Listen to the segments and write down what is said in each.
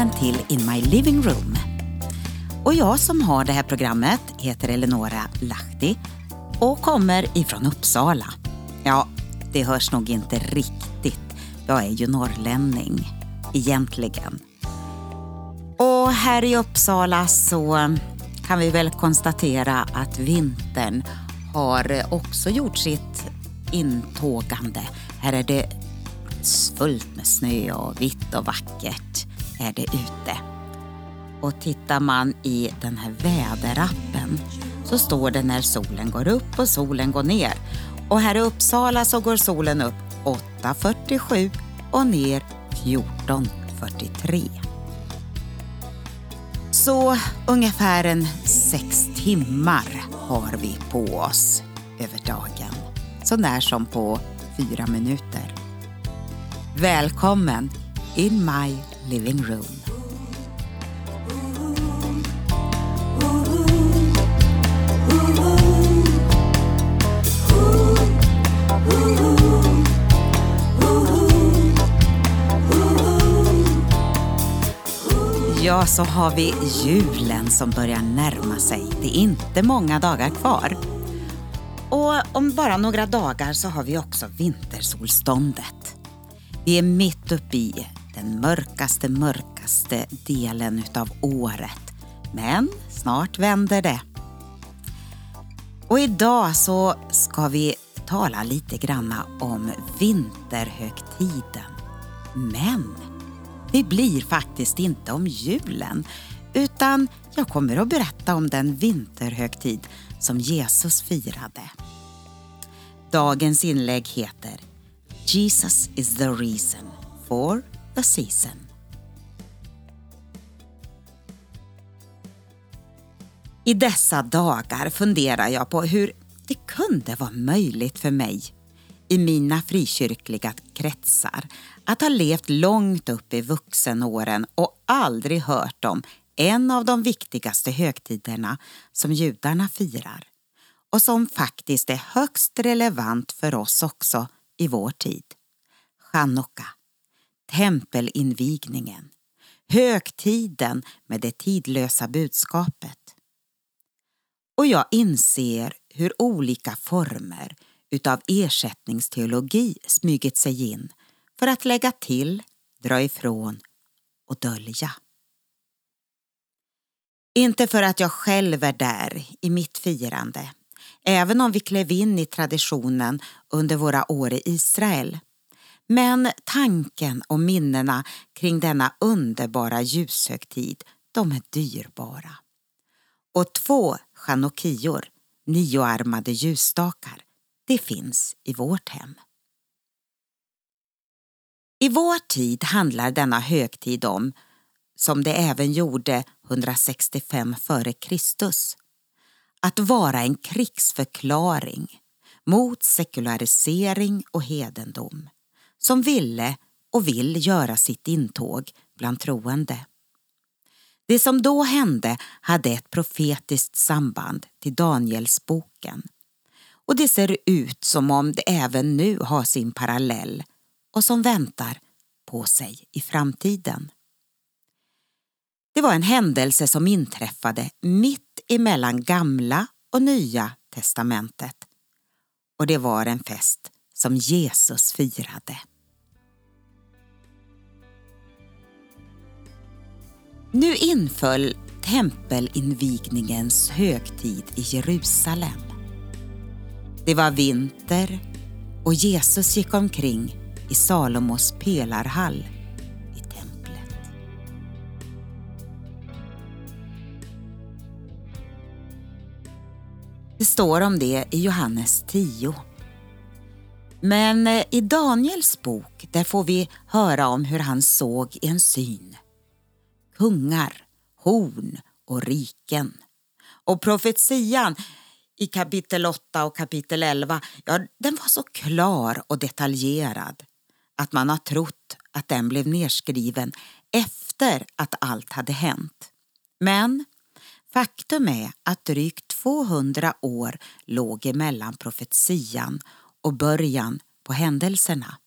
Välkommen till In My Living Room. Och jag som har det här programmet heter Eleonora Lahti och kommer ifrån Uppsala. Ja, det hörs nog inte riktigt. Jag är ju norrlänning, egentligen. Och här i Uppsala så kan vi väl konstatera att vintern har också gjort sitt intågande. Här är det fullt med snö och vitt och vackert är det ute. Och tittar man i den här väderappen så står det när solen går upp och solen går ner. Och här i Uppsala så går solen upp 8.47 och ner 14.43. Så ungefär en sex timmar har vi på oss över dagen. Så när som på fyra minuter. Välkommen in my living room. Ja, så har vi julen som börjar närma sig. Det är inte många dagar kvar. Och om bara några dagar så har vi också vintersolståndet. Vi är mitt uppe i den mörkaste, mörkaste delen utav året. Men snart vänder det. Och idag så ska vi tala lite granna om vinterhögtiden. Men det blir faktiskt inte om julen utan jag kommer att berätta om den vinterhögtid som Jesus firade. Dagens inlägg heter Jesus is the reason for the season. I dessa dagar funderar jag på hur det kunde vara möjligt för mig i mina frikyrkliga kretsar att ha levt långt upp i vuxenåren och aldrig hört om en av de viktigaste högtiderna som judarna firar och som faktiskt är högst relevant för oss också i vår tid. Chanukka, tempelinvigningen, högtiden med det tidlösa budskapet. Och jag inser hur olika former utav ersättningsteologi smugit sig in för att lägga till, dra ifrån och dölja. Inte för att jag själv är där i mitt firande, även om vi klev in i traditionen under våra år i Israel. Men tanken och minnena kring denna underbara ljushögtid, de är dyrbara. Och två chanukkior, nioarmade ljusstakar, det finns i vårt hem. I vår tid handlar denna högtid om, som det även gjorde 165 f.Kr. att vara en krigsförklaring mot sekularisering och hedendom som ville och vill göra sitt intåg bland troende. Det som då hände hade ett profetiskt samband till Danielsboken och det ser ut som om det även nu har sin parallell och som väntar på sig i framtiden. Det var en händelse som inträffade mitt emellan gamla och nya testamentet och det var en fest som Jesus firade. Nu inföll tempelinvigningens högtid i Jerusalem. Det var vinter och Jesus gick omkring i Salomos pelarhall i templet. Det står om det i Johannes 10. Men eh, i Daniels bok där får vi höra om hur han såg i en syn. Kungar, horn och riken. Och profetian i kapitel 8 och kapitel 11, ja, den var så klar och detaljerad att man har trott att den blev nedskriven efter att allt hade hänt. Men faktum är att drygt 200 år låg emellan profetian och början på händelserna.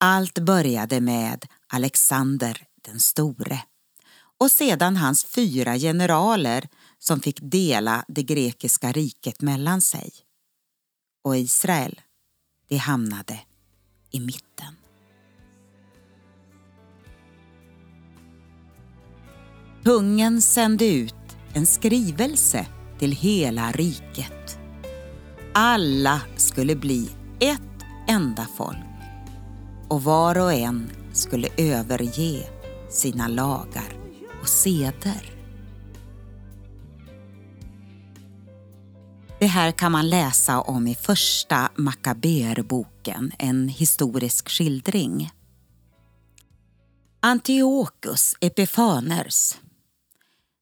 Allt började med Alexander den store och sedan hans fyra generaler som fick dela det grekiska riket mellan sig. Och Israel, det hamnade i mitten. Kungen sände ut en skrivelse till hela riket. Alla skulle bli ett enda folk och var och en skulle överge sina lagar och seder. Det här kan man läsa om i första Makaberboken, en historisk skildring. Antiochus Epifaners,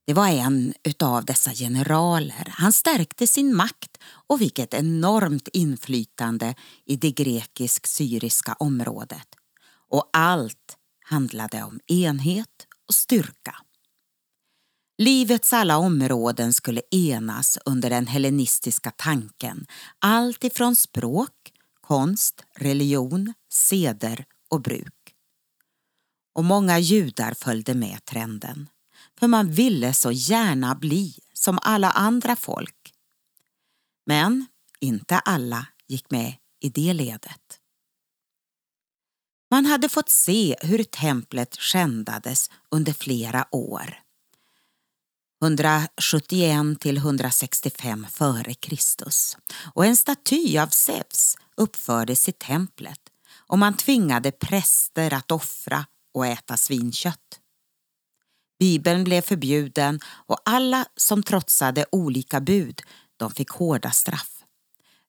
det var en utav dessa generaler. Han stärkte sin makt och fick ett enormt inflytande i det grekisk-syriska området. Och allt handlade om enhet och styrka. Livets alla områden skulle enas under den hellenistiska tanken. Allt ifrån språk, konst, religion, seder och bruk. Och många judar följde med trenden för man ville så gärna bli som alla andra folk. Men inte alla gick med i det ledet. Man hade fått se hur templet skändades under flera år. 171 till 165 före Kristus och en staty av Zeus uppfördes i templet och man tvingade präster att offra och äta svinkött. Bibeln blev förbjuden och alla som trotsade olika bud de fick hårda straff.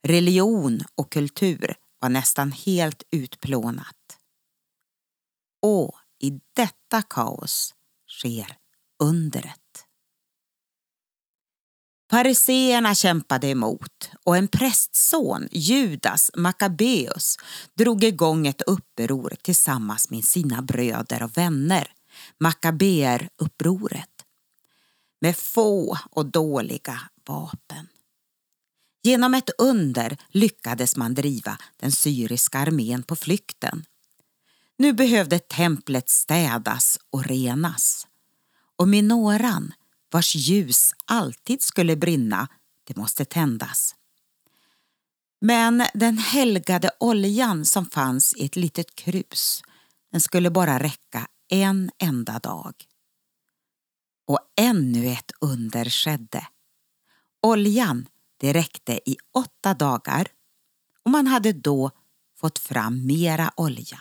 Religion och kultur var nästan helt utplånat. Och i detta kaos sker undret. Fariseerna kämpade emot och en prästson, Judas Maccabeus, drog igång ett uppror tillsammans med sina bröder och vänner Maccabeer-upproret med få och dåliga vapen. Genom ett under lyckades man driva den syriska armén på flykten. Nu behövde templet städas och renas. Och minoran, vars ljus alltid skulle brinna, det måste tändas. Men den helgade oljan som fanns i ett litet krus, den skulle bara räcka en enda dag. Och ännu ett under skedde. Oljan det räckte i åtta dagar och man hade då fått fram mera olja.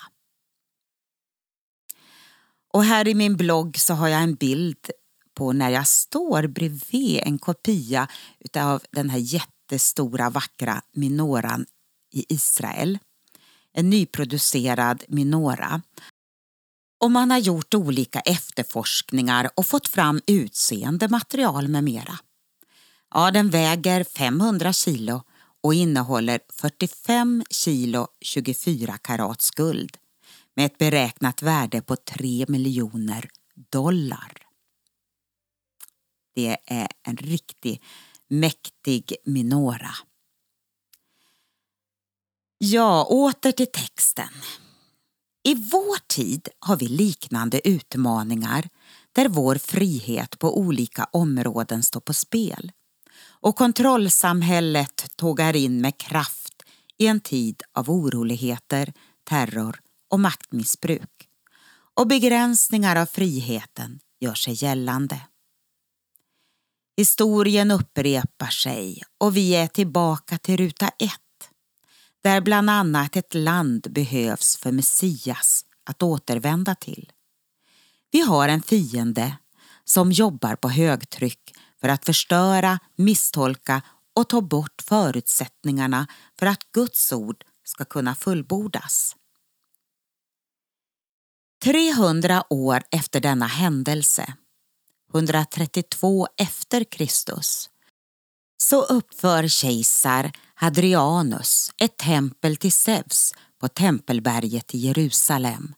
Och här i min blogg så har jag en bild på när jag står bredvid en kopia av den här jättestora vackra minoran i Israel. En nyproducerad minora och man har gjort olika efterforskningar och fått fram utseende material med mera. Ja, den väger 500 kilo och innehåller 45 kilo 24 karats guld med ett beräknat värde på 3 miljoner dollar. Det är en riktigt mäktig minora. Ja, åter till texten. I vår tid har vi liknande utmaningar där vår frihet på olika områden står på spel. Och kontrollsamhället tågar in med kraft i en tid av oroligheter, terror och maktmissbruk. Och begränsningar av friheten gör sig gällande. Historien upprepar sig och vi är tillbaka till ruta ett där bland annat ett land behövs för Messias att återvända till. Vi har en fiende som jobbar på högtryck för att förstöra, misstolka och ta bort förutsättningarna för att Guds ord ska kunna fullbordas. 300 år efter denna händelse, 132 efter Kristus, så uppför kejsar Hadrianus ett tempel till Zeus på Tempelberget i Jerusalem.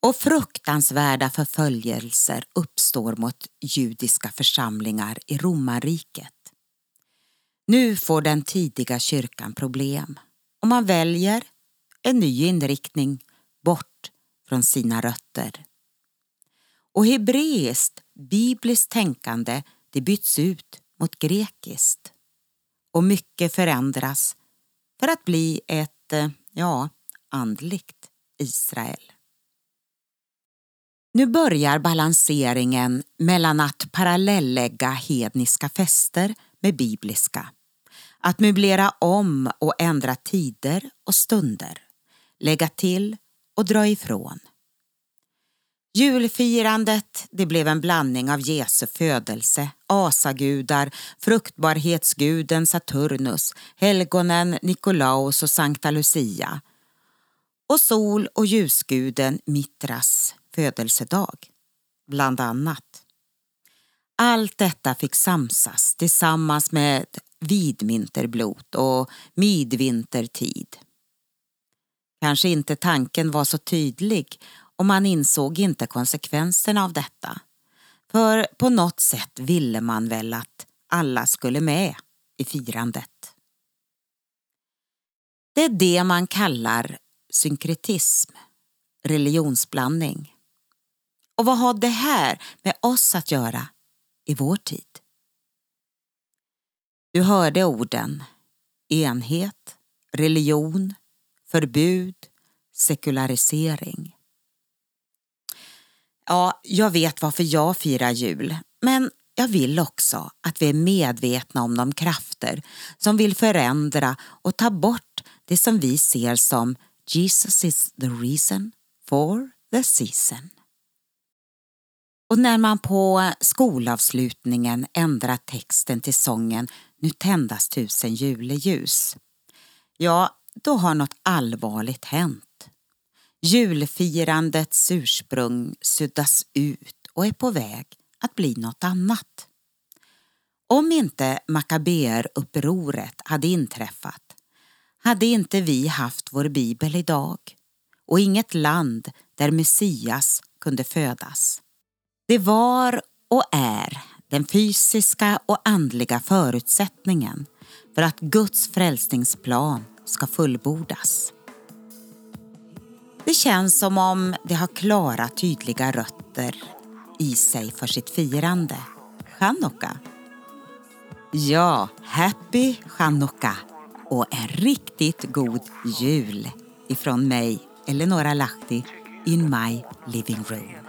Och fruktansvärda förföljelser uppstår mot judiska församlingar i romarriket. Nu får den tidiga kyrkan problem och man väljer en ny inriktning bort från sina rötter. Och hebreiskt, bibliskt tänkande det byts ut mot grekiskt. Och mycket förändras för att bli ett, eh, ja, andligt Israel. Nu börjar balanseringen mellan att parallellägga hedniska fester med bibliska. Att möblera om och ändra tider och stunder. Lägga till och dra ifrån. Julfirandet det blev en blandning av Jesu födelse, asagudar, fruktbarhetsguden Saturnus, helgonen Nikolaus och Sankta Lucia och sol och ljusguden Mitras födelsedag, bland annat. Allt detta fick samsas tillsammans med vidvinterblot och midvintertid. Kanske inte tanken var så tydlig och man insåg inte konsekvenserna av detta. För på något sätt ville man väl att alla skulle med i firandet. Det är det man kallar synkretism, religionsblandning. Och vad har det här med oss att göra i vår tid? Du hörde orden enhet, religion, förbud, sekularisering. Ja, jag vet varför jag firar jul, men jag vill också att vi är medvetna om de krafter som vill förändra och ta bort det som vi ser som Jesus is the reason for the season. Och när man på skolavslutningen ändrar texten till sången Nu tändas tusen juleljus, ja, då har något allvarligt hänt. Julfirandets ursprung suddas ut och är på väg att bli något annat. Om inte Makabeer-upproret hade inträffat hade inte vi haft vår bibel idag och inget land där Messias kunde födas. Det var och är den fysiska och andliga förutsättningen för att Guds frälsningsplan ska fullbordas. Det känns som om det har klara, tydliga rötter i sig för sitt firande. Chanukka. Ja, happy Chanukka och en riktigt god jul ifrån mig, Eleonora Lahti, in my living room.